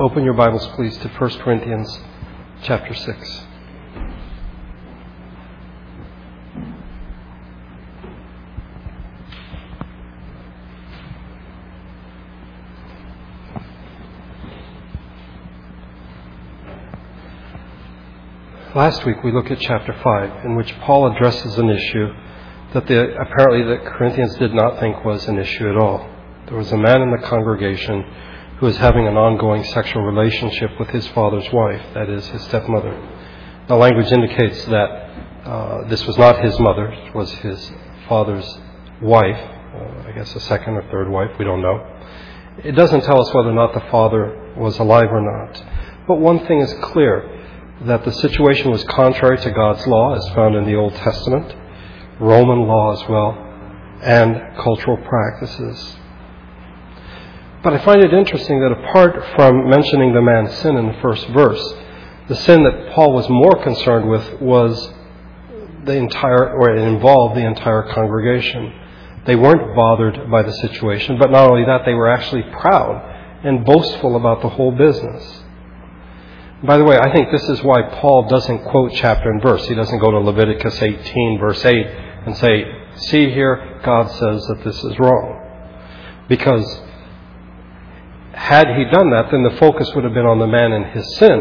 Open your Bibles, please, to 1 Corinthians chapter 6. Last week we looked at chapter 5, in which Paul addresses an issue that the, apparently the Corinthians did not think was an issue at all. There was a man in the congregation who was having an ongoing sexual relationship with his father's wife, that is, his stepmother. The language indicates that uh, this was not his mother, it was his father's wife, uh, I guess a second or third wife, we don't know. It doesn't tell us whether or not the father was alive or not. But one thing is clear that the situation was contrary to God's law, as found in the Old Testament, Roman law as well, and cultural practices. But I find it interesting that apart from mentioning the man's sin in the first verse, the sin that Paul was more concerned with was the entire, or it involved the entire congregation. They weren't bothered by the situation, but not only that, they were actually proud and boastful about the whole business. By the way, I think this is why Paul doesn't quote chapter and verse. He doesn't go to Leviticus 18, verse 8, and say, See here, God says that this is wrong. Because had he done that, then the focus would have been on the man and his sin.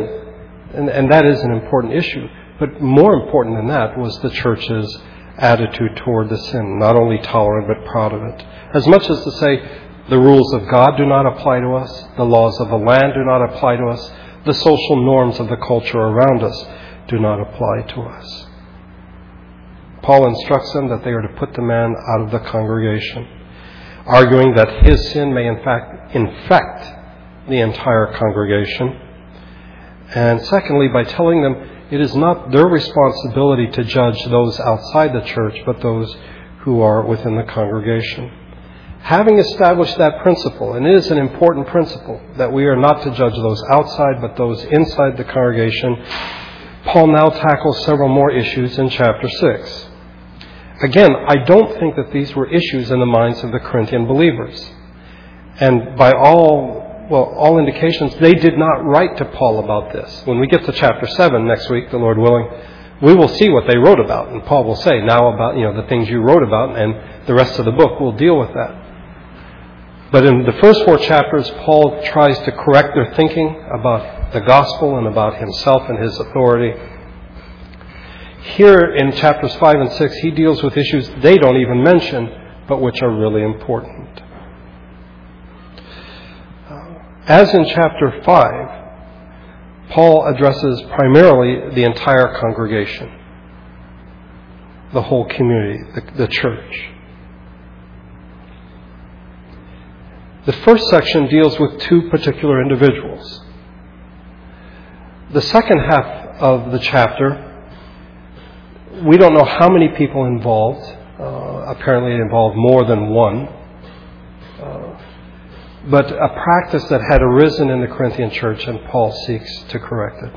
And, and that is an important issue. But more important than that was the church's attitude toward the sin, not only tolerant but proud of it. As much as to say, the rules of God do not apply to us, the laws of the land do not apply to us, the social norms of the culture around us do not apply to us. Paul instructs them that they are to put the man out of the congregation, arguing that his sin may in fact infect the entire congregation. And secondly, by telling them it is not their responsibility to judge those outside the church, but those who are within the congregation. Having established that principle, and it is an important principle that we are not to judge those outside but those inside the congregation, Paul now tackles several more issues in chapter 6. Again, I don't think that these were issues in the minds of the Corinthian believers. And by all, well, all indications, they did not write to Paul about this. When we get to chapter 7 next week, the Lord willing, we will see what they wrote about. And Paul will say, now about, you know, the things you wrote about, and the rest of the book will deal with that. But in the first four chapters, Paul tries to correct their thinking about the gospel and about himself and his authority. Here in chapters 5 and 6, he deals with issues they don't even mention, but which are really important. As in chapter 5, Paul addresses primarily the entire congregation, the whole community, the, the church. The first section deals with two particular individuals. The second half of the chapter, we don't know how many people involved. Uh, apparently, it involved more than one. Uh, but a practice that had arisen in the Corinthian church, and Paul seeks to correct it.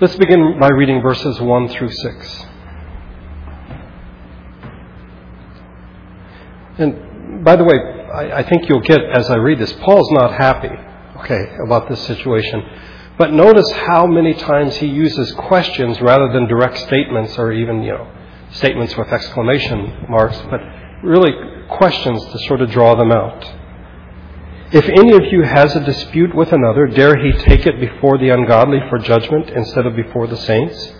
Let's begin by reading verses 1 through 6. And by the way, I, I think you'll get as I read this, Paul's not happy, okay, about this situation. But notice how many times he uses questions rather than direct statements or even, you know, statements with exclamation marks, but really questions to sort of draw them out. If any of you has a dispute with another, dare he take it before the ungodly for judgment instead of before the saints?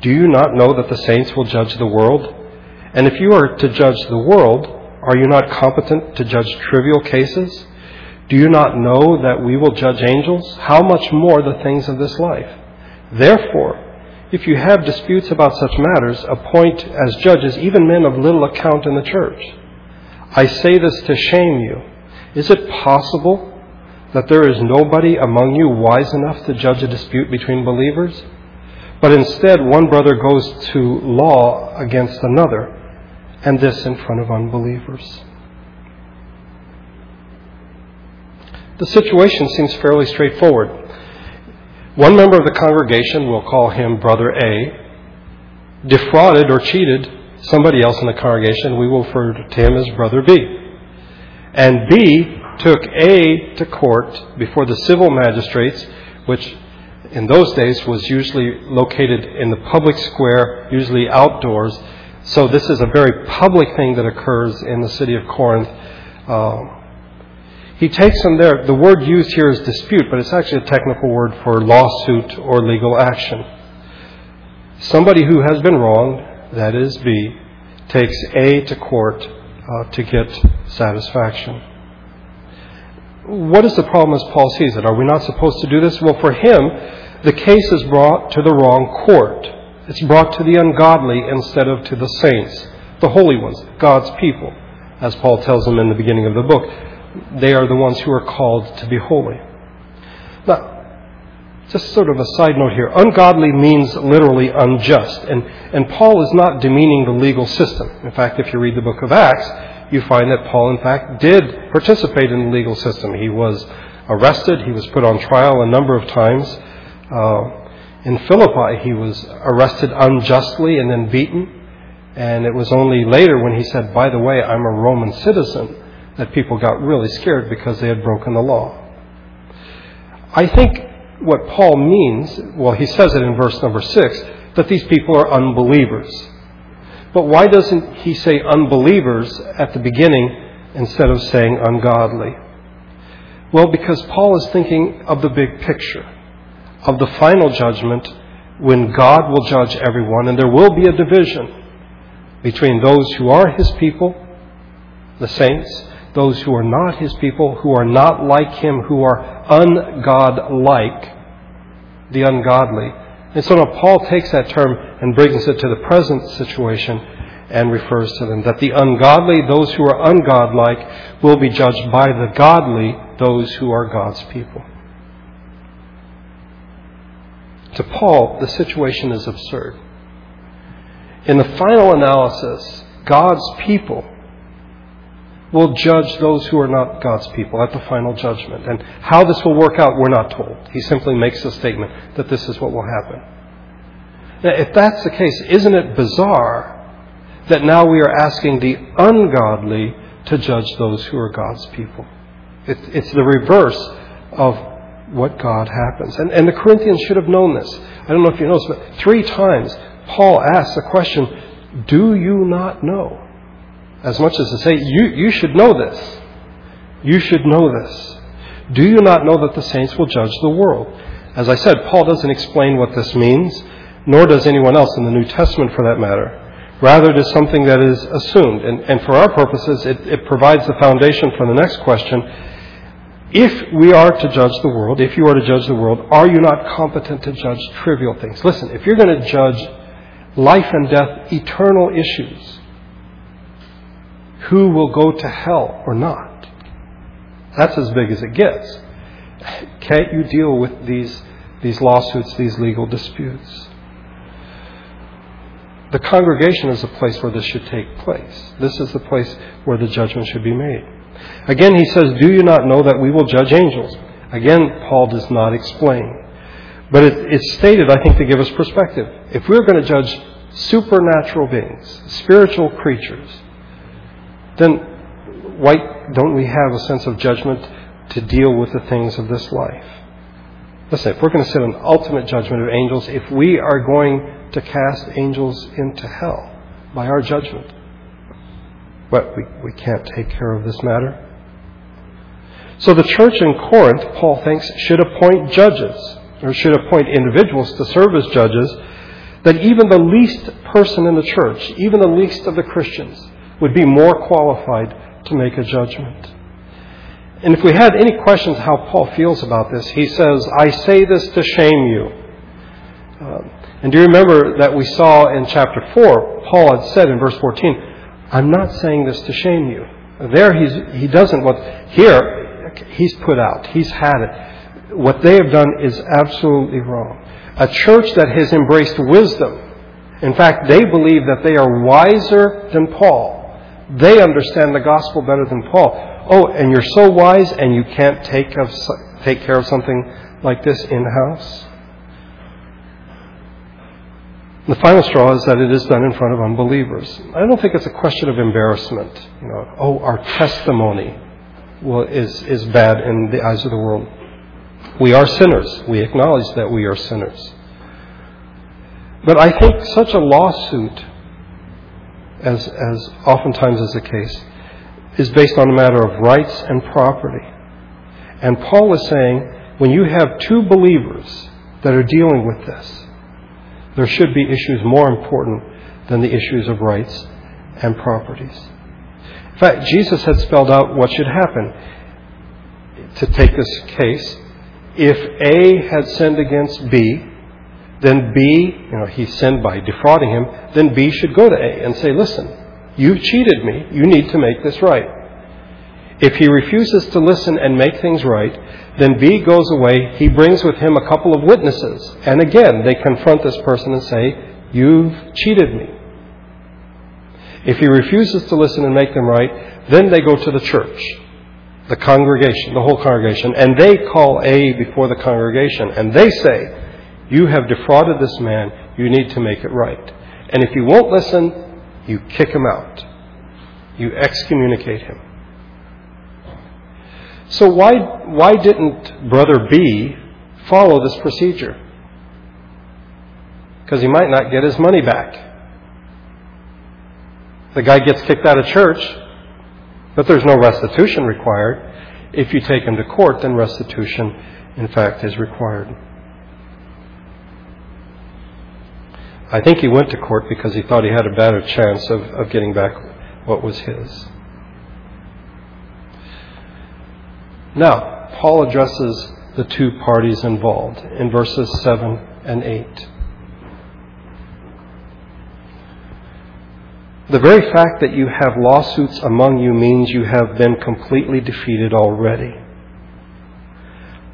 Do you not know that the saints will judge the world? And if you are to judge the world, are you not competent to judge trivial cases? Do you not know that we will judge angels? How much more the things of this life? Therefore, if you have disputes about such matters, appoint as judges even men of little account in the church. I say this to shame you. Is it possible that there is nobody among you wise enough to judge a dispute between believers? But instead, one brother goes to law against another and this in front of unbelievers. The situation seems fairly straightforward. One member of the congregation, we'll call him Brother A, defrauded or cheated somebody else in the congregation. We will refer to him as Brother B. And B took A to court before the civil magistrates, which in those days was usually located in the public square, usually outdoors. So this is a very public thing that occurs in the city of Corinth. Uh, he takes them there. The word used here is dispute, but it's actually a technical word for lawsuit or legal action. Somebody who has been wronged, that is B, takes A to court uh, to get satisfaction. What is the problem as Paul sees it? Are we not supposed to do this? Well, for him, the case is brought to the wrong court. It's brought to the ungodly instead of to the saints, the holy ones, God's people, as Paul tells them in the beginning of the book. They are the ones who are called to be holy. Now, just sort of a side note here ungodly means literally unjust. And, and Paul is not demeaning the legal system. In fact, if you read the book of Acts, you find that Paul, in fact, did participate in the legal system. He was arrested, he was put on trial a number of times. Uh, in Philippi, he was arrested unjustly and then beaten. And it was only later when he said, By the way, I'm a Roman citizen, that people got really scared because they had broken the law. I think what Paul means, well, he says it in verse number six, that these people are unbelievers. But why doesn't he say unbelievers at the beginning instead of saying ungodly? Well, because Paul is thinking of the big picture, of the final judgment when God will judge everyone, and there will be a division between those who are his people, the saints, those who are not his people, who are not like him, who are ungod-like, the ungodly. And so now Paul takes that term and brings it to the present situation and refers to them. That the ungodly, those who are ungodlike, will be judged by the godly, those who are God's people. To Paul, the situation is absurd. In the final analysis, God's people will judge those who are not God's people at the final judgment. And how this will work out, we're not told. He simply makes a statement that this is what will happen. Now, if that's the case, isn't it bizarre that now we are asking the ungodly to judge those who are God's people? It, it's the reverse of what God happens. And, and the Corinthians should have known this. I don't know if you this, but three times Paul asks the question, Do you not know? As much as to say, you, you should know this. You should know this. Do you not know that the saints will judge the world? As I said, Paul doesn't explain what this means, nor does anyone else in the New Testament for that matter. Rather, it is something that is assumed. And, and for our purposes, it, it provides the foundation for the next question. If we are to judge the world, if you are to judge the world, are you not competent to judge trivial things? Listen, if you're going to judge life and death, eternal issues, who will go to hell or not. That's as big as it gets. Can't you deal with these, these lawsuits, these legal disputes? The congregation is the place where this should take place. This is the place where the judgment should be made. Again, he says, Do you not know that we will judge angels? Again, Paul does not explain. But it, it's stated, I think, to give us perspective. If we're going to judge supernatural beings, spiritual creatures, then why don't we have a sense of judgment to deal with the things of this life? Listen, if we're going to sit on ultimate judgment of angels, if we are going to cast angels into hell by our judgment, but we, we can't take care of this matter. So the church in Corinth, Paul thinks, should appoint judges, or should appoint individuals to serve as judges, that even the least person in the church, even the least of the Christians, would be more qualified to make a judgment. And if we had any questions how Paul feels about this, he says, I say this to shame you. Um, and do you remember that we saw in chapter 4, Paul had said in verse 14, I'm not saying this to shame you. There he's, he doesn't what, here he's put out. He's had it. What they have done is absolutely wrong. A church that has embraced wisdom. In fact, they believe that they are wiser than Paul they understand the gospel better than Paul. Oh, and you're so wise and you can't take, of, take care of something like this in house? The final straw is that it is done in front of unbelievers. I don't think it's a question of embarrassment. You know, oh, our testimony. well, is, is bad in the eyes of the world. We are sinners. We acknowledge that we are sinners. But I think such a lawsuit, as, as oftentimes is the case, is based on a matter of rights and property. And Paul is saying when you have two believers that are dealing with this, there should be issues more important than the issues of rights and properties. In fact, Jesus had spelled out what should happen. To take this case, if A had sinned against B, then B, you know, he sinned by defrauding him, then B should go to A and say, listen, you've cheated me. You need to make this right. If he refuses to listen and make things right, then B goes away. He brings with him a couple of witnesses. And again, they confront this person and say, You've cheated me. If he refuses to listen and make them right, then they go to the church, the congregation, the whole congregation, and they call A before the congregation, and they say, You have defrauded this man, you need to make it right. And if he won't listen, you kick him out, you excommunicate him. So why, why didn't brother B follow this procedure? Because he might not get his money back. The guy gets kicked out of church, but there's no restitution required. If you take him to court, then restitution, in fact, is required. I think he went to court because he thought he had a better chance of, of getting back what was his. Now, Paul addresses the two parties involved in verses 7 and 8. The very fact that you have lawsuits among you means you have been completely defeated already.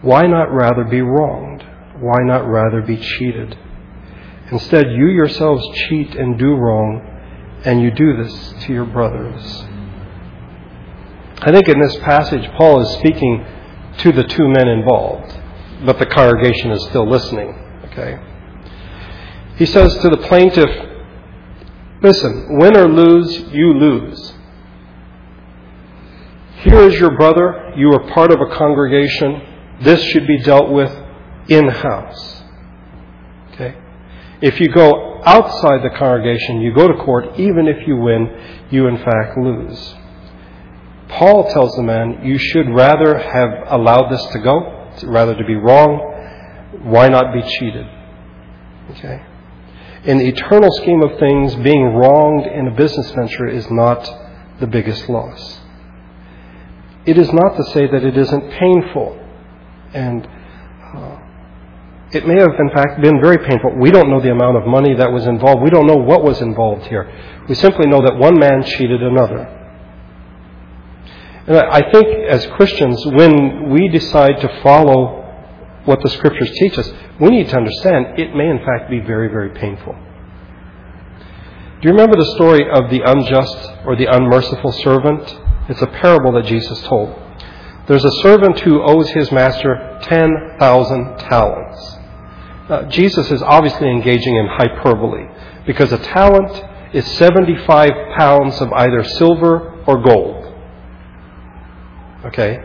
Why not rather be wronged? Why not rather be cheated? Instead, you yourselves cheat and do wrong, and you do this to your brothers. I think in this passage, Paul is speaking to the two men involved, but the congregation is still listening. Okay? He says to the plaintiff, Listen, win or lose, you lose. Here is your brother. You are part of a congregation. This should be dealt with in house. If you go outside the congregation, you go to court, even if you win, you in fact lose. Paul tells the man, you should rather have allowed this to go, rather to be wrong. Why not be cheated? Okay? In the eternal scheme of things, being wronged in a business venture is not the biggest loss. It is not to say that it isn't painful. And uh, it may have, in fact, been very painful. We don't know the amount of money that was involved. We don't know what was involved here. We simply know that one man cheated another. And I think as Christians, when we decide to follow what the Scriptures teach us, we need to understand it may in fact be very, very painful. Do you remember the story of the unjust or the unmerciful servant? It's a parable that Jesus told. There's a servant who owes his master 10,000 talents. Uh, Jesus is obviously engaging in hyperbole because a talent is 75 pounds of either silver or gold. Okay?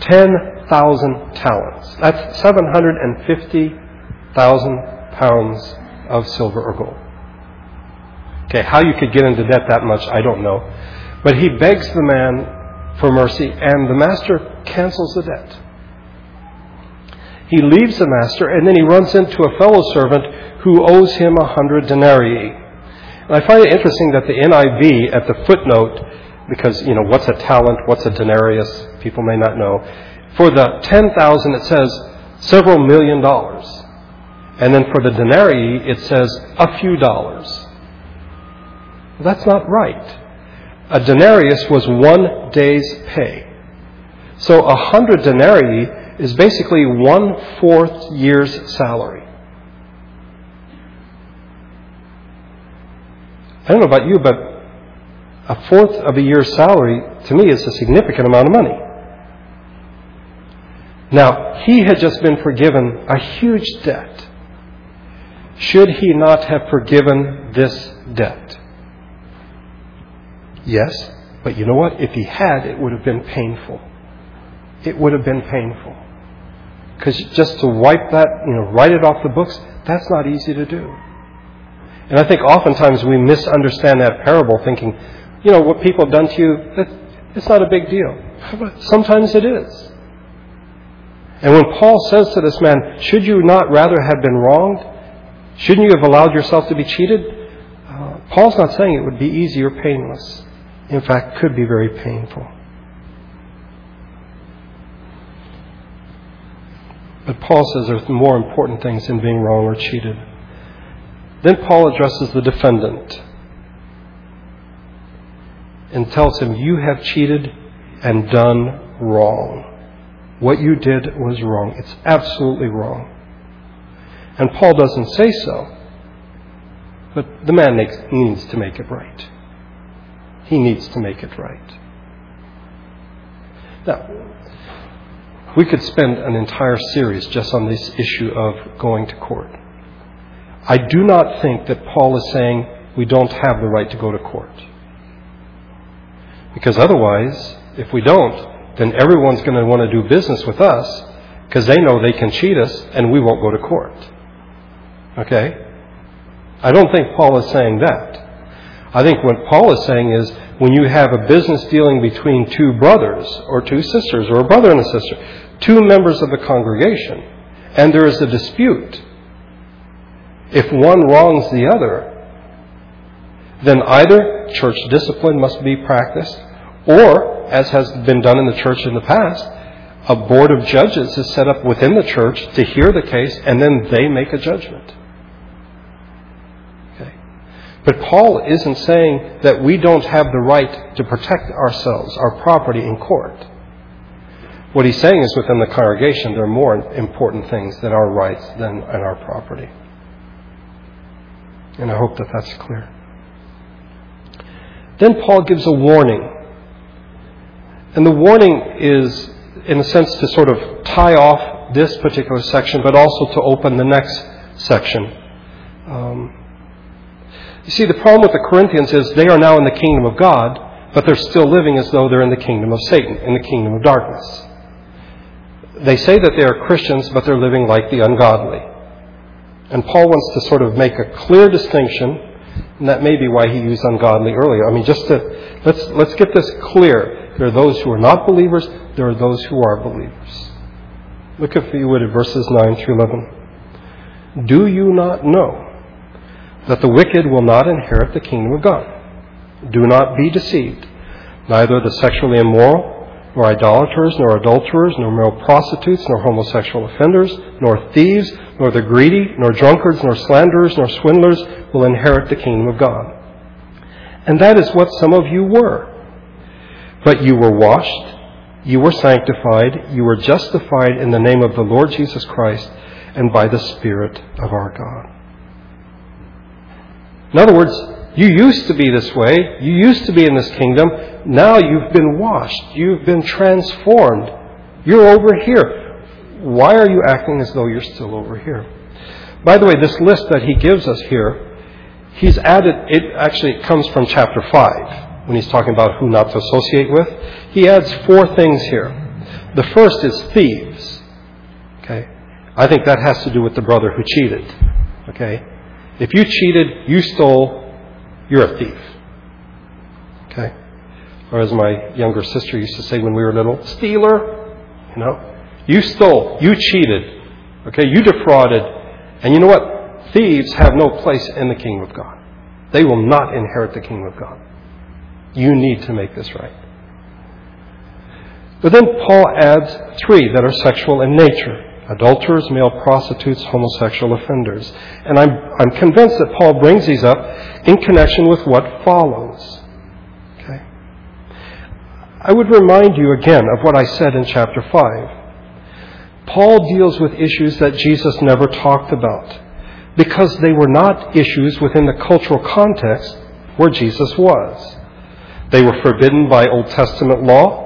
10,000 talents. That's 750,000 pounds of silver or gold. Okay, how you could get into debt that much, I don't know. But he begs the man for mercy, and the master cancels the debt. He leaves the master, and then he runs into a fellow servant who owes him a hundred denarii. And I find it interesting that the NIV, at the footnote, because, you know, what's a talent, what's a denarius, people may not know. For the 10,000, it says several million dollars. And then for the denarii, it says a few dollars. That's not right. A denarius was one day's pay. So a hundred denarii is basically one fourth year's salary. I don't know about you, but a fourth of a year's salary to me is a significant amount of money. Now, he had just been forgiven a huge debt. Should he not have forgiven this debt? Yes, but you know what? If he had, it would have been painful. it would have been painful. Because just to wipe that, you know, write it off the books, that's not easy to do. And I think oftentimes we misunderstand that parable thinking, you know, what people have done to you, it's not a big deal. Sometimes it is. And when Paul says to this man, should you not rather have been wronged? Shouldn't you have allowed yourself to be cheated? Uh, Paul's not saying it would be easy or painless. In fact, could be very painful. But Paul says there's more important things than being wrong or cheated. Then Paul addresses the defendant and tells him, You have cheated and done wrong. What you did was wrong. It's absolutely wrong. And Paul doesn't say so, but the man makes, needs to make it right. He needs to make it right. Now, we could spend an entire series just on this issue of going to court. I do not think that Paul is saying we don't have the right to go to court. Because otherwise, if we don't, then everyone's going to want to do business with us because they know they can cheat us and we won't go to court. Okay? I don't think Paul is saying that. I think what Paul is saying is when you have a business dealing between two brothers or two sisters or a brother and a sister, two members of the congregation, and there is a dispute, if one wrongs the other, then either church discipline must be practiced, or, as has been done in the church in the past, a board of judges is set up within the church to hear the case, and then they make a judgment. Okay. But Paul isn't saying that we don't have the right to protect ourselves, our property in court. What he's saying is within the congregation, there are more important things than our rights than and our property. And I hope that that's clear. Then Paul gives a warning. And the warning is, in a sense, to sort of tie off this particular section, but also to open the next section. Um, you see, the problem with the Corinthians is they are now in the kingdom of God, but they're still living as though they're in the kingdom of Satan, in the kingdom of darkness they say that they are Christians, but they're living like the ungodly. And Paul wants to sort of make a clear distinction, and that may be why he used ungodly earlier. I mean, just to let's let's get this clear. There are those who are not believers. There are those who are believers. Look, if you would, at verses nine through eleven. Do you not know that the wicked will not inherit the kingdom of God? Do not be deceived. Neither the sexually immoral nor idolaters, nor adulterers, nor male prostitutes, nor homosexual offenders, nor thieves, nor the greedy, nor drunkards, nor slanderers, nor swindlers will inherit the kingdom of God. And that is what some of you were. But you were washed, you were sanctified, you were justified in the name of the Lord Jesus Christ and by the Spirit of our God. In other words, you used to be this way. You used to be in this kingdom. Now you've been washed. You've been transformed. You're over here. Why are you acting as though you're still over here? By the way, this list that he gives us here, he's added, it actually comes from chapter 5 when he's talking about who not to associate with. He adds four things here. The first is thieves. Okay? I think that has to do with the brother who cheated. Okay? If you cheated, you stole, you're a thief. Okay? Or as my younger sister used to say when we were little, stealer. You know? You stole. You cheated. Okay? You defrauded. And you know what? Thieves have no place in the kingdom of God. They will not inherit the kingdom of God. You need to make this right. But then Paul adds three that are sexual in nature adulterers, male prostitutes, homosexual offenders. And I'm, I'm convinced that Paul brings these up in connection with what follows. Okay? I would remind you again of what I said in chapter 5. Paul deals with issues that Jesus never talked about because they were not issues within the cultural context where Jesus was. They were forbidden by Old Testament law.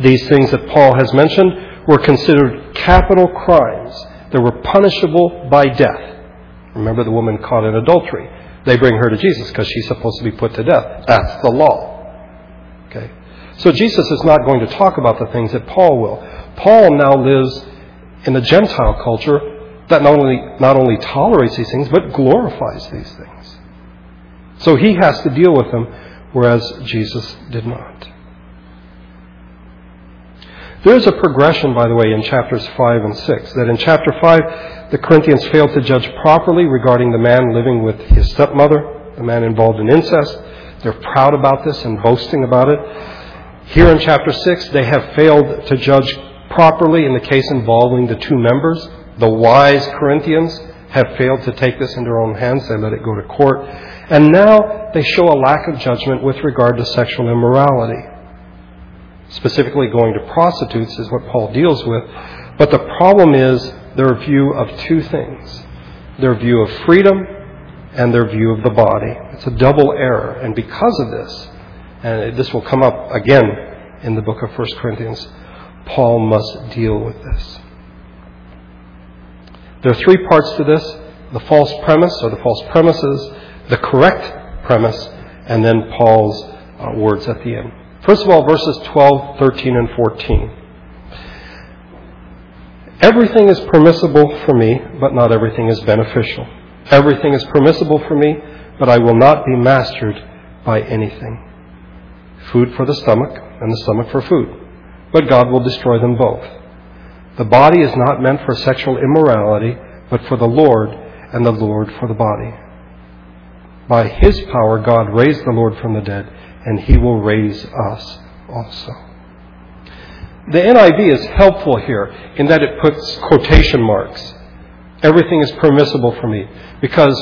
These things that Paul has mentioned were considered capital crimes that were punishable by death. Remember the woman caught in adultery. They bring her to Jesus because she's supposed to be put to death. That's the law. Okay? So Jesus is not going to talk about the things that Paul will. Paul now lives in a Gentile culture that not only, not only tolerates these things, but glorifies these things. So he has to deal with them, whereas Jesus did not. There's a progression, by the way, in chapters 5 and 6, that in chapter 5, the Corinthians failed to judge properly regarding the man living with his stepmother, the man involved in incest. They're proud about this and boasting about it. Here in chapter 6, they have failed to judge properly in the case involving the two members. The wise Corinthians have failed to take this in their own hands. They let it go to court. And now they show a lack of judgment with regard to sexual immorality. Specifically, going to prostitutes is what Paul deals with. But the problem is their view of two things their view of freedom and their view of the body. It's a double error. And because of this, and this will come up again in the book of 1 Corinthians, Paul must deal with this. There are three parts to this the false premise or the false premises, the correct premise, and then Paul's uh, words at the end. First of all, verses 12, 13, and 14. Everything is permissible for me, but not everything is beneficial. Everything is permissible for me, but I will not be mastered by anything. Food for the stomach, and the stomach for food. But God will destroy them both. The body is not meant for sexual immorality, but for the Lord, and the Lord for the body. By His power, God raised the Lord from the dead, and He will raise us also. The NIV is helpful here in that it puts quotation marks. Everything is permissible for me because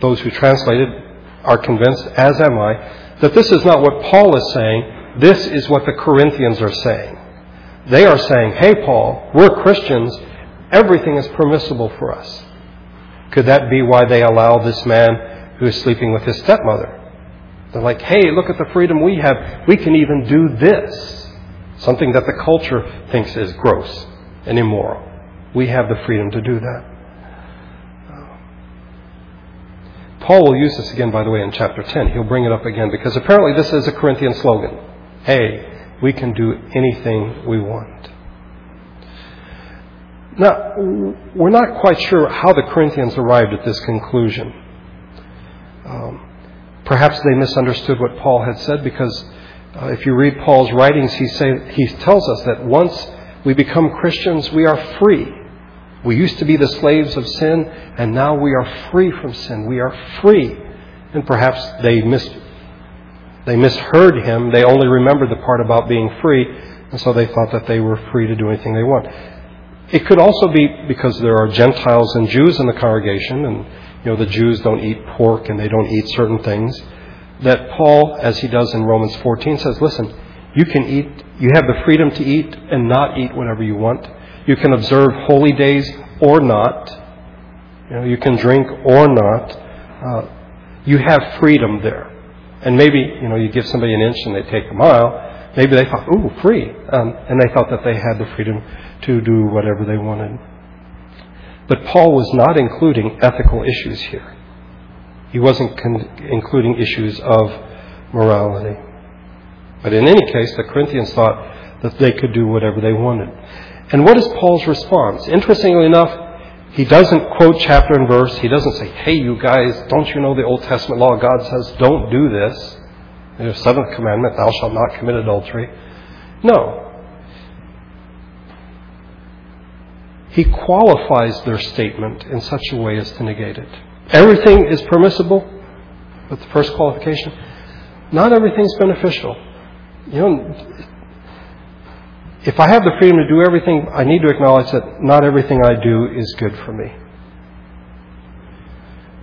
those who translated are convinced, as am I, that this is not what Paul is saying. This is what the Corinthians are saying. They are saying, hey, Paul, we're Christians. Everything is permissible for us. Could that be why they allow this man who is sleeping with his stepmother? They're like, hey, look at the freedom we have. We can even do this. Something that the culture thinks is gross and immoral. We have the freedom to do that. Paul will use this again, by the way, in chapter 10. He'll bring it up again because apparently this is a Corinthian slogan. Hey, we can do anything we want. Now, we're not quite sure how the Corinthians arrived at this conclusion. Um, perhaps they misunderstood what Paul had said because uh, if you read Paul's writings, he, say, he tells us that once we become Christians, we are free. We used to be the slaves of sin, and now we are free from sin. We are free. And perhaps they mis- they misheard him. They only remembered the part about being free, and so they thought that they were free to do anything they want. It could also be because there are Gentiles and Jews in the congregation, and you know the Jews don't eat pork and they don't eat certain things. That Paul, as he does in Romans 14, says, "Listen, you can eat. You have the freedom to eat and not eat whatever you want. You can observe holy days or not. You know, you can drink or not. Uh, you have freedom there." And maybe, you know, you give somebody an inch and they take a mile. Maybe they thought, ooh, free. Um, and they thought that they had the freedom to do whatever they wanted. But Paul was not including ethical issues here. He wasn't con- including issues of morality. But in any case, the Corinthians thought that they could do whatever they wanted. And what is Paul's response? Interestingly enough, he doesn't quote chapter and verse. He doesn't say, hey, you guys, don't you know the Old Testament law? God says, don't do this. The seventh commandment, thou shalt not commit adultery. No. He qualifies their statement in such a way as to negate it. Everything is permissible, but the first qualification, not everything is beneficial. You know, if I have the freedom to do everything, I need to acknowledge that not everything I do is good for me.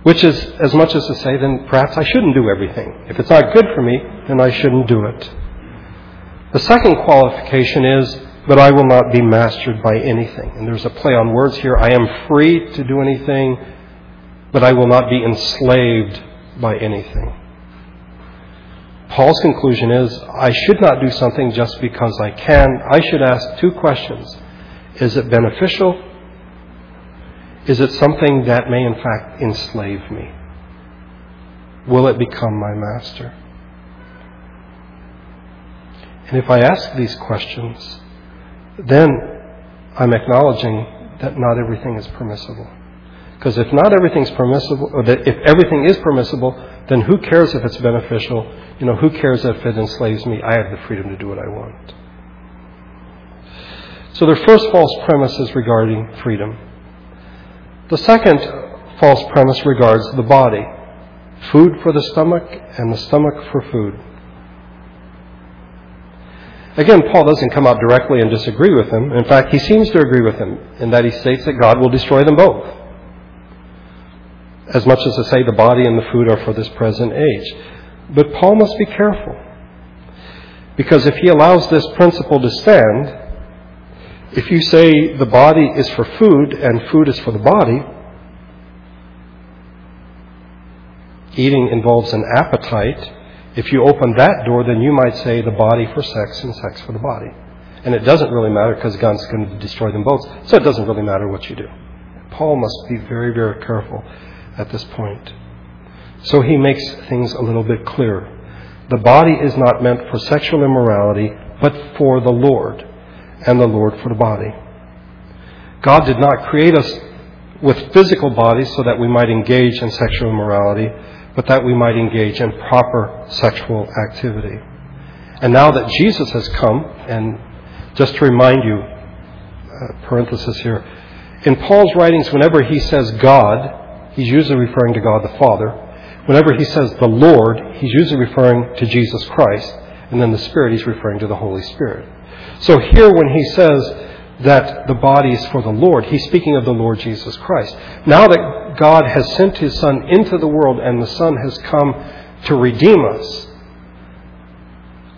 Which is as much as to say, then perhaps I shouldn't do everything. If it's not good for me, then I shouldn't do it. The second qualification is, but I will not be mastered by anything. And there's a play on words here. I am free to do anything, but I will not be enslaved by anything. Paul's conclusion is I should not do something just because I can. I should ask two questions Is it beneficial? Is it something that may, in fact, enslave me? Will it become my master? And if I ask these questions, then I'm acknowledging that not everything is permissible. Because if not everything's permissible, or that if everything is permissible, then who cares if it's beneficial? You know, who cares if it enslaves me? I have the freedom to do what I want. So their first false premise is regarding freedom. The second false premise regards the body food for the stomach and the stomach for food. Again, Paul doesn't come out directly and disagree with him. In fact, he seems to agree with him in that he states that God will destroy them both. As much as to say the body and the food are for this present age. But Paul must be careful. Because if he allows this principle to stand, if you say the body is for food and food is for the body, eating involves an appetite, if you open that door, then you might say the body for sex and sex for the body. And it doesn't really matter because God's going to destroy them both, so it doesn't really matter what you do. Paul must be very, very careful at this point. So he makes things a little bit clearer. The body is not meant for sexual immorality, but for the Lord, and the Lord for the body. God did not create us with physical bodies so that we might engage in sexual immorality, but that we might engage in proper sexual activity. And now that Jesus has come, and just to remind you, uh, parenthesis here, in Paul's writings, whenever he says God, he's usually referring to God the Father. Whenever he says the Lord, he's usually referring to Jesus Christ. And then the Spirit, he's referring to the Holy Spirit. So here, when he says that the body is for the Lord. He's speaking of the Lord Jesus Christ. Now that God has sent His Son into the world and the Son has come to redeem us,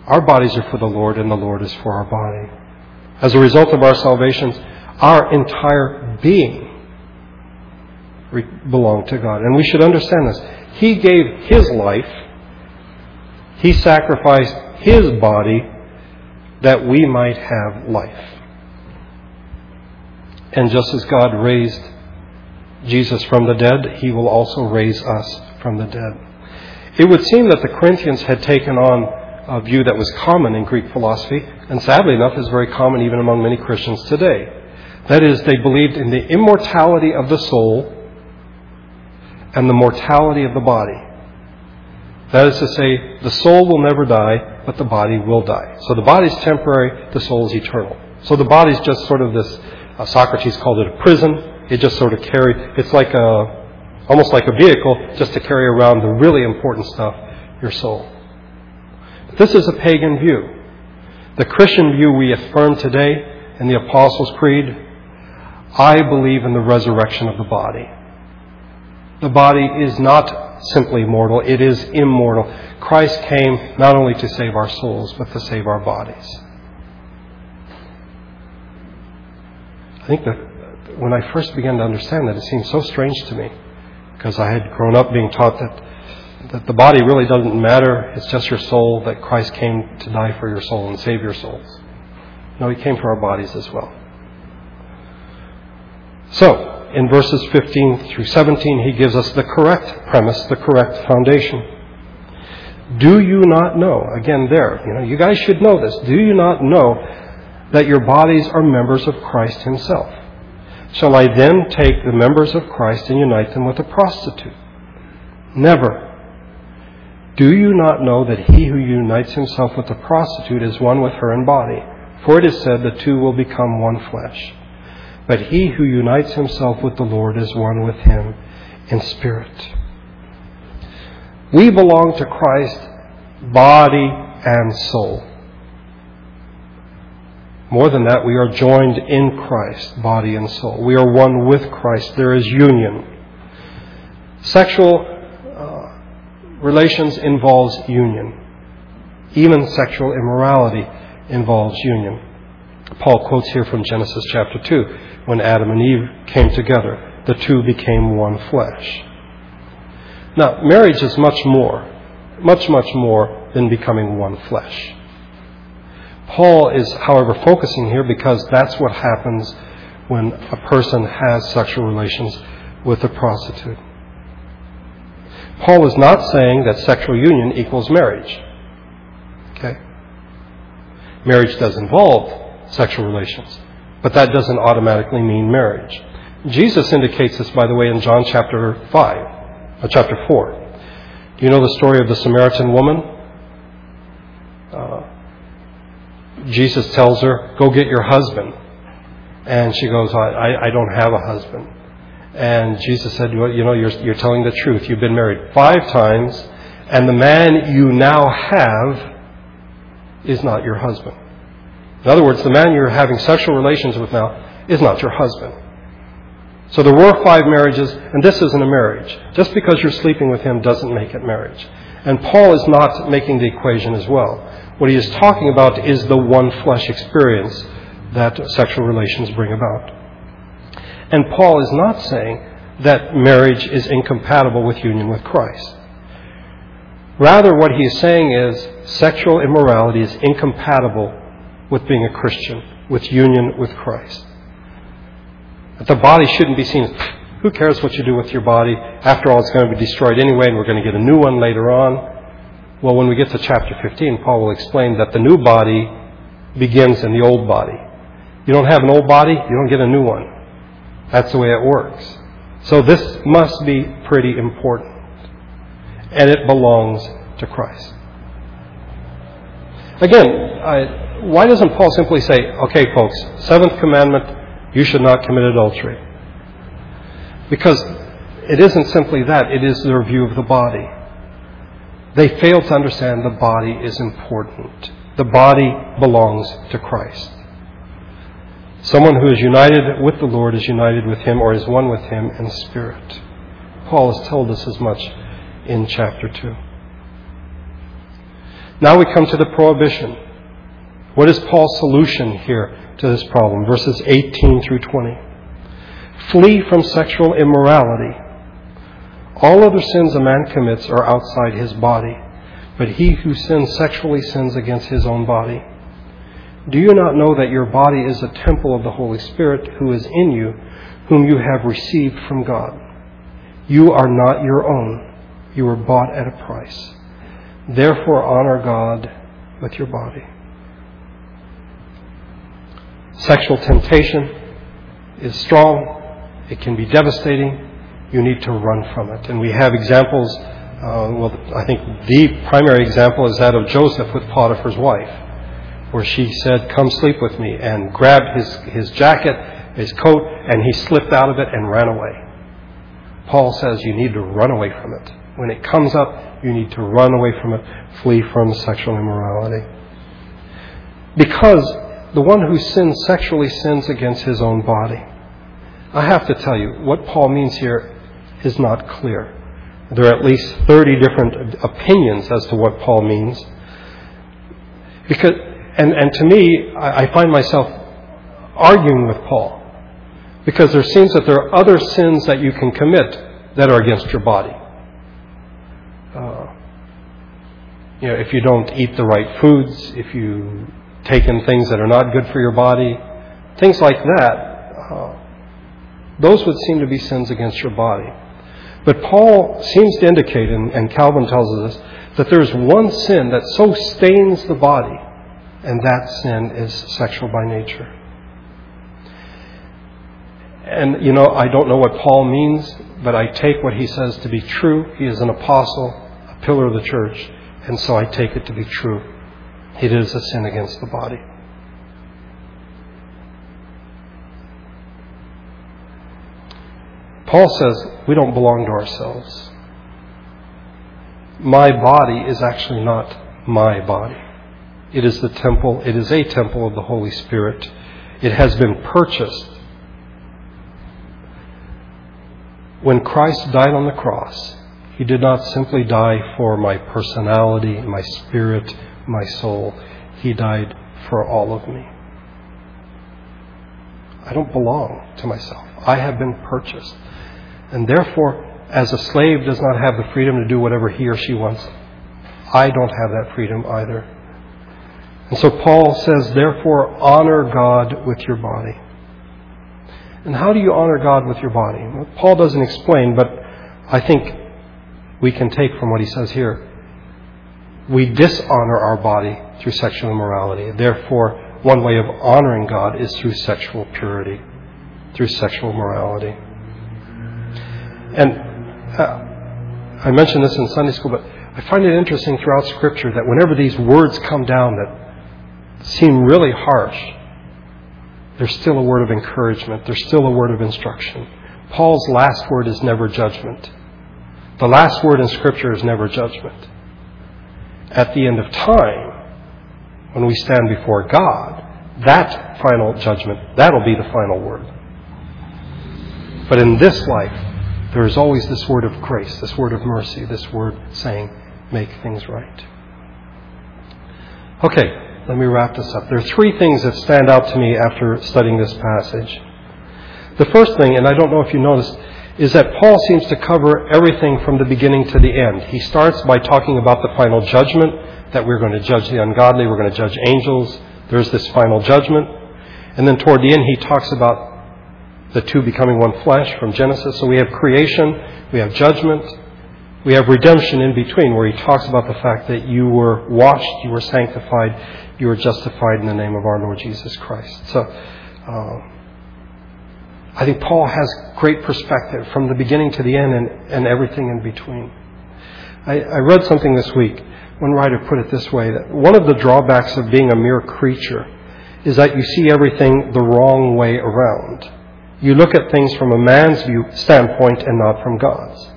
our bodies are for the Lord and the Lord is for our body. As a result of our salvations, our entire being belong to God. And we should understand this. He gave His life, He sacrificed His body that we might have life. And just as God raised Jesus from the dead, he will also raise us from the dead. It would seem that the Corinthians had taken on a view that was common in Greek philosophy, and sadly enough is very common even among many Christians today. That is, they believed in the immortality of the soul and the mortality of the body. That is to say, the soul will never die, but the body will die. So the body is temporary, the soul is eternal. So the body is just sort of this uh, Socrates called it a prison. It just sort of carried, it's like a, almost like a vehicle just to carry around the really important stuff, your soul. But this is a pagan view. The Christian view we affirm today in the Apostles' Creed, I believe in the resurrection of the body. The body is not simply mortal, it is immortal. Christ came not only to save our souls, but to save our bodies. Think that when I first began to understand that, it seemed so strange to me because I had grown up being taught that that the body really doesn't matter. It's just your soul, that Christ came to die for your soul and save your souls. No, He came for our bodies as well. So, in verses 15 through 17, He gives us the correct premise, the correct foundation. Do you not know? Again, there, you know, you guys should know this. Do you not know that your bodies are members of Christ Himself. Shall I then take the members of Christ and unite them with a prostitute? Never. Do you not know that he who unites himself with a prostitute is one with her in body? For it is said, the two will become one flesh. But he who unites himself with the Lord is one with him in spirit. We belong to Christ, body and soul. More than that, we are joined in Christ, body and soul. We are one with Christ. There is union. Sexual uh, relations involves union. Even sexual immorality involves union. Paul quotes here from Genesis chapter 2 when Adam and Eve came together, the two became one flesh. Now, marriage is much more, much, much more than becoming one flesh. Paul is, however, focusing here because that's what happens when a person has sexual relations with a prostitute. Paul is not saying that sexual union equals marriage. Okay? Marriage does involve sexual relations, but that doesn't automatically mean marriage. Jesus indicates this, by the way, in John chapter 5, uh, chapter 4. Do you know the story of the Samaritan woman? Uh, Jesus tells her, Go get your husband. And she goes, I, I don't have a husband. And Jesus said, well, You know, you're, you're telling the truth. You've been married five times, and the man you now have is not your husband. In other words, the man you're having sexual relations with now is not your husband. So there were five marriages, and this isn't a marriage. Just because you're sleeping with him doesn't make it marriage. And Paul is not making the equation as well. What he is talking about is the one flesh experience that sexual relations bring about. And Paul is not saying that marriage is incompatible with union with Christ. Rather, what he is saying is sexual immorality is incompatible with being a Christian, with union with Christ. That the body shouldn't be seen as, who cares what you do with your body? After all, it's going to be destroyed anyway, and we're going to get a new one later on. Well, when we get to chapter 15, Paul will explain that the new body begins in the old body. You don't have an old body, you don't get a new one. That's the way it works. So this must be pretty important. And it belongs to Christ. Again, I, why doesn't Paul simply say, okay, folks, seventh commandment, you should not commit adultery. Because it isn't simply that, it is their view of the body. They fail to understand the body is important. The body belongs to Christ. Someone who is united with the Lord is united with Him or is one with Him in spirit. Paul has told us as much in chapter 2. Now we come to the prohibition. What is Paul's solution here? to this problem. Verses 18 through 20. Flee from sexual immorality. All other sins a man commits are outside his body, but he who sins sexually sins against his own body. Do you not know that your body is a temple of the Holy Spirit who is in you, whom you have received from God? You are not your own. You were bought at a price. Therefore, honor God with your body. Sexual temptation is strong. It can be devastating. You need to run from it. And we have examples. Uh, well, I think the primary example is that of Joseph with Potiphar's wife, where she said, Come sleep with me, and grabbed his, his jacket, his coat, and he slipped out of it and ran away. Paul says you need to run away from it. When it comes up, you need to run away from it, flee from sexual immorality. Because the one who sins sexually sins against his own body. I have to tell you, what Paul means here is not clear. There are at least 30 different opinions as to what Paul means. Because, and, and to me, I, I find myself arguing with Paul. Because there seems that there are other sins that you can commit that are against your body. Uh, you know, if you don't eat the right foods, if you take in things that are not good for your body, things like that, uh, those would seem to be sins against your body. But Paul seems to indicate, and, Calvin tells us that there's one sin that so stains the body, and that sin is sexual by nature. And, you know, I don't know what Paul means, but I take what he says to be true. He is an apostle, a pillar of the church, and so I take it to be true. It is a sin against the body. Paul says we don't belong to ourselves. My body is actually not my body. It is the temple, it is a temple of the Holy Spirit. It has been purchased. When Christ died on the cross, he did not simply die for my personality, my spirit, my soul. He died for all of me. I don't belong to myself. I have been purchased. And therefore, as a slave does not have the freedom to do whatever he or she wants, I don't have that freedom either. And so Paul says, therefore, honor God with your body. And how do you honor God with your body? Well, Paul doesn't explain, but I think we can take from what he says here we dishonor our body through sexual immorality. Therefore, one way of honoring God is through sexual purity, through sexual morality. And uh, I mentioned this in Sunday school, but I find it interesting throughout Scripture that whenever these words come down that seem really harsh, there's still a word of encouragement. There's still a word of instruction. Paul's last word is never judgment. The last word in Scripture is never judgment. At the end of time, when we stand before God, that final judgment, that'll be the final word. But in this life, there is always this word of grace, this word of mercy, this word saying, make things right. Okay, let me wrap this up. There are three things that stand out to me after studying this passage. The first thing, and I don't know if you noticed, is that Paul seems to cover everything from the beginning to the end. He starts by talking about the final judgment, that we're going to judge the ungodly, we're going to judge angels. There's this final judgment. And then toward the end, he talks about the two becoming one flesh from Genesis. So we have creation, we have judgment, we have redemption in between, where he talks about the fact that you were washed, you were sanctified, you were justified in the name of our Lord Jesus Christ. So, uh, I think Paul has great perspective from the beginning to the end and, and everything in between. I, I read something this week. One writer put it this way that one of the drawbacks of being a mere creature is that you see everything the wrong way around. You look at things from a man's view standpoint and not from God's.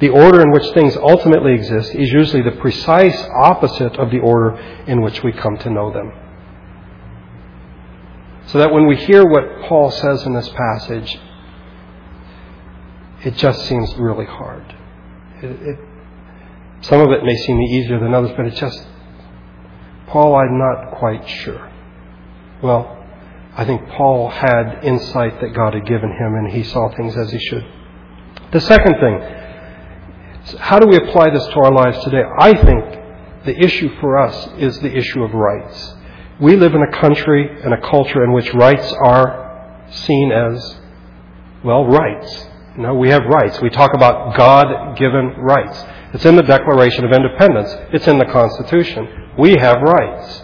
The order in which things ultimately exist is usually the precise opposite of the order in which we come to know them. So that when we hear what Paul says in this passage, it just seems really hard. It, it, some of it may seem easier than others, but it just, Paul, I'm not quite sure. Well, I think Paul had insight that God had given him and he saw things as he should. The second thing, how do we apply this to our lives today? I think the issue for us is the issue of rights. We live in a country and a culture in which rights are seen as, well, rights. You know, we have rights. We talk about God given rights. It's in the Declaration of Independence. It's in the Constitution. We have rights.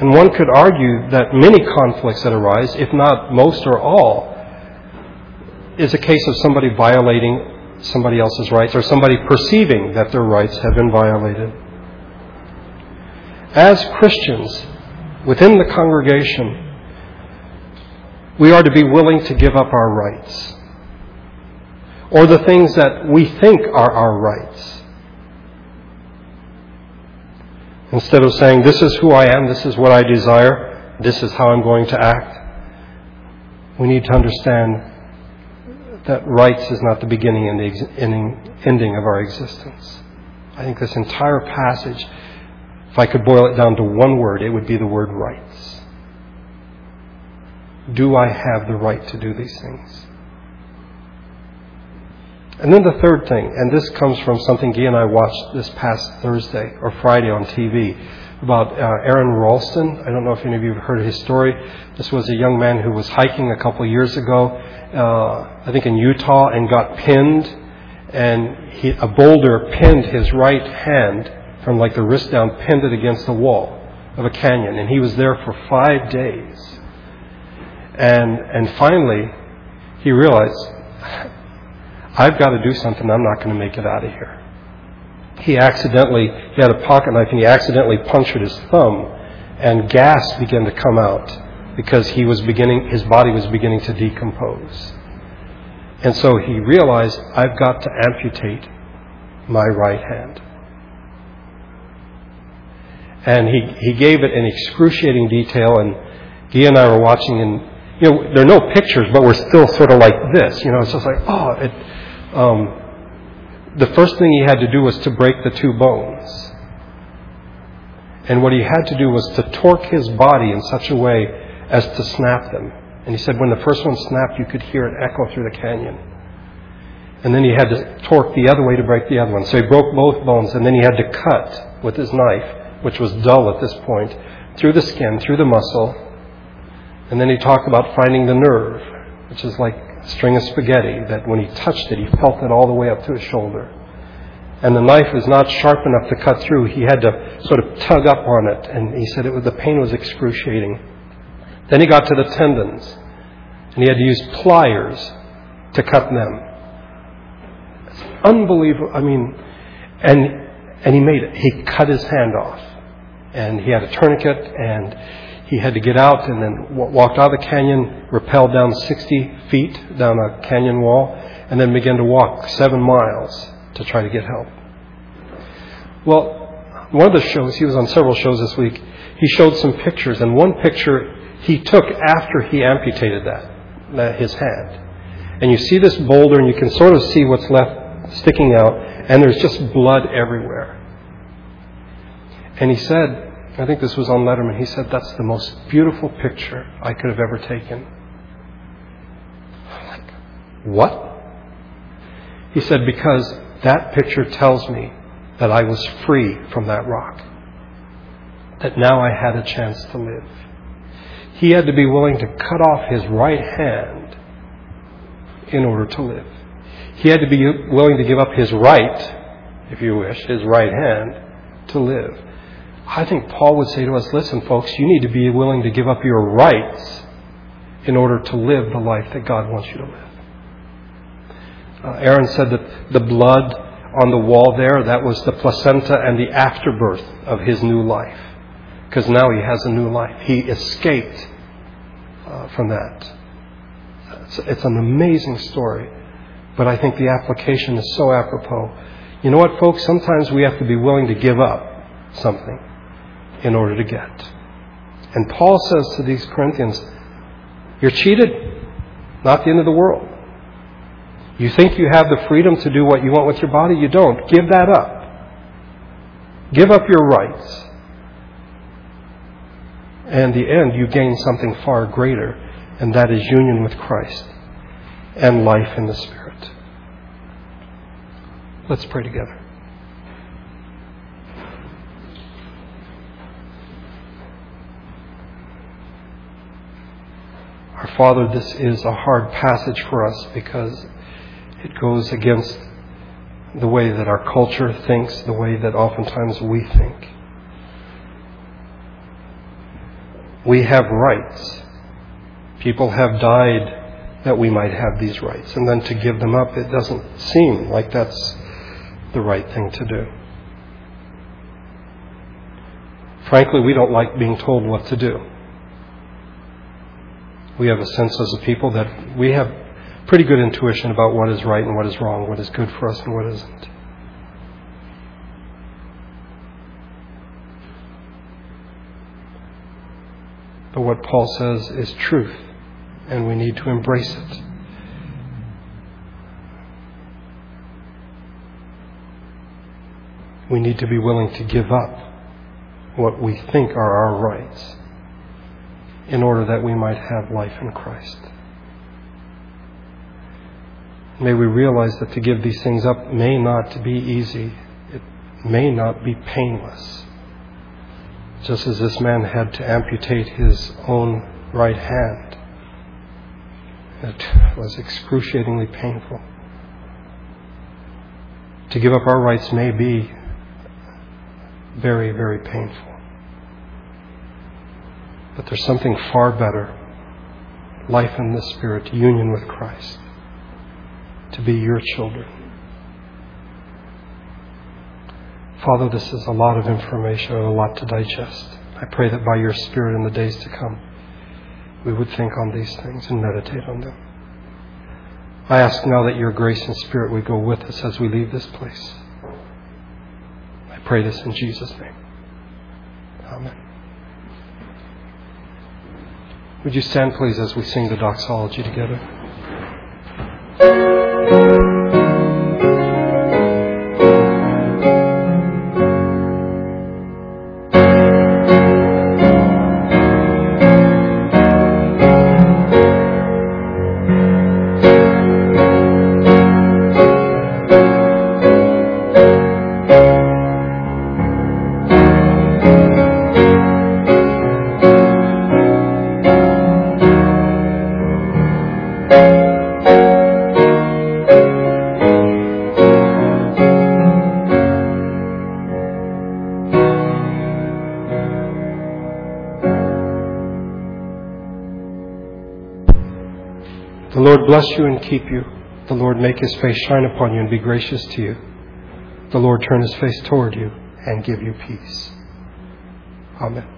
And one could argue that many conflicts that arise, if not most or all, is a case of somebody violating somebody else's rights or somebody perceiving that their rights have been violated. As Christians within the congregation, we are to be willing to give up our rights or the things that we think are our rights Instead of saying, This is who I am, this is what I desire, this is how I'm going to act, we need to understand that rights is not the beginning and the ending of our existence. I think this entire passage, if I could boil it down to one word, it would be the word rights. Do I have the right to do these things? And then the third thing, and this comes from something Guy and I watched this past Thursday or Friday on TV about uh, Aron Ralston. I don't know if any of you have heard his story. This was a young man who was hiking a couple years ago, uh, I think in Utah, and got pinned, and he, a boulder pinned his right hand from like the wrist down, pinned it against the wall of a canyon, and he was there for five days. And and finally, he realized I've got to do something. I'm not going to make it out of here. He accidentally, he had a pocket knife and he accidentally punctured his thumb and gas began to come out because he was beginning, his body was beginning to decompose. And so he realized, I've got to amputate my right hand. And he, he gave it in excruciating detail and he and I were watching and, you know, there are no pictures, but we're still sort of like this, you know, it's just like, oh, it, um, the first thing he had to do was to break the two bones. And what he had to do was to torque his body in such a way as to snap them. And he said when the first one snapped, you could hear it echo through the canyon. And then he had to torque the other way to break the other one. So he broke both bones, and then he had to cut with his knife, which was dull at this point, through the skin, through the muscle. And then he talked about finding the nerve, which is like string of spaghetti that when he touched it, he felt it all the way up to his shoulder. and the knife was not sharp enough to cut through. He had to sort of tug up on it, and he said it was, the pain was excruciating. Then he got to the tendons, and he had to use pliers to cut them. It's unbelievable. I mean, and and he made it. He cut his hand off, and he had a tourniquet, and he had to get out and then walked out of the canyon, rappelled down 60 feet down a canyon wall, and then began to walk seven miles to try to get help. Well, one of the shows, he was on several shows this week, he showed some pictures, and one picture he took after he amputated that, that his hand. And you see this boulder, and you can sort of see what's left sticking out, and there's just blood everywhere. And he said, I think this was on Letterman, he said, That's the most beautiful picture I could have ever taken. I'm like, what? He said, Because that picture tells me that I was free from that rock, that now I had a chance to live. He had to be willing to cut off his right hand in order to live. He had to be willing to give up his right, if you wish, his right hand to live. I think Paul would say to us, listen, folks, you need to be willing to give up your rights in order to live the life that God wants you to live. Uh, Aron said that the blood on the wall there, that was the placenta and the afterbirth of his new life. Because now he has a new life. He escaped uh, from that. It's, it's an amazing story, but I think the application is so apropos. You know what, folks? Sometimes we have to be willing to give up something in order to get. And Paul says to these Corinthians, You're cheated. Not the end of the world. You think you have the freedom to do what you want with your body? You don't. Give that up. Give up your rights. And the end, you gain something far greater, and that is union with Christ and life in the Spirit. Let's pray together. Our Father, this is a hard passage for us because it goes against the way that our culture thinks, the way that oftentimes we think. We have rights. People have died that we might have these rights. And then to give them up, it doesn't seem like that's the right thing to do. Frankly, we don't like being told what to do. We have a sense as a people that we have pretty good intuition about what is right and what is wrong, what is good for us and what isn't. But what Paul says is truth, and we need to embrace it. We need to be willing to give up what we think are our rights in order that we might have life in Christ. May we realize that to give these things up may not be easy. It may not be painless. Just as this man had to amputate his own right hand. It was excruciatingly painful. To give up our rights may be very, very painful. But there's something far better life in the Spirit, union with Christ to be your children. Father, this is a lot of information and a lot to digest. I pray that by your Spirit in the days to come, we would think on these things and meditate on them. I ask now that your grace and Spirit would go with us as we leave this place. I pray this in Jesus' name. Amen. Would you stand, please, as we sing the doxology together? Bless you and keep you. The Lord make his face shine upon you and be gracious to you. The Lord turn his face toward you and give you peace. Amen.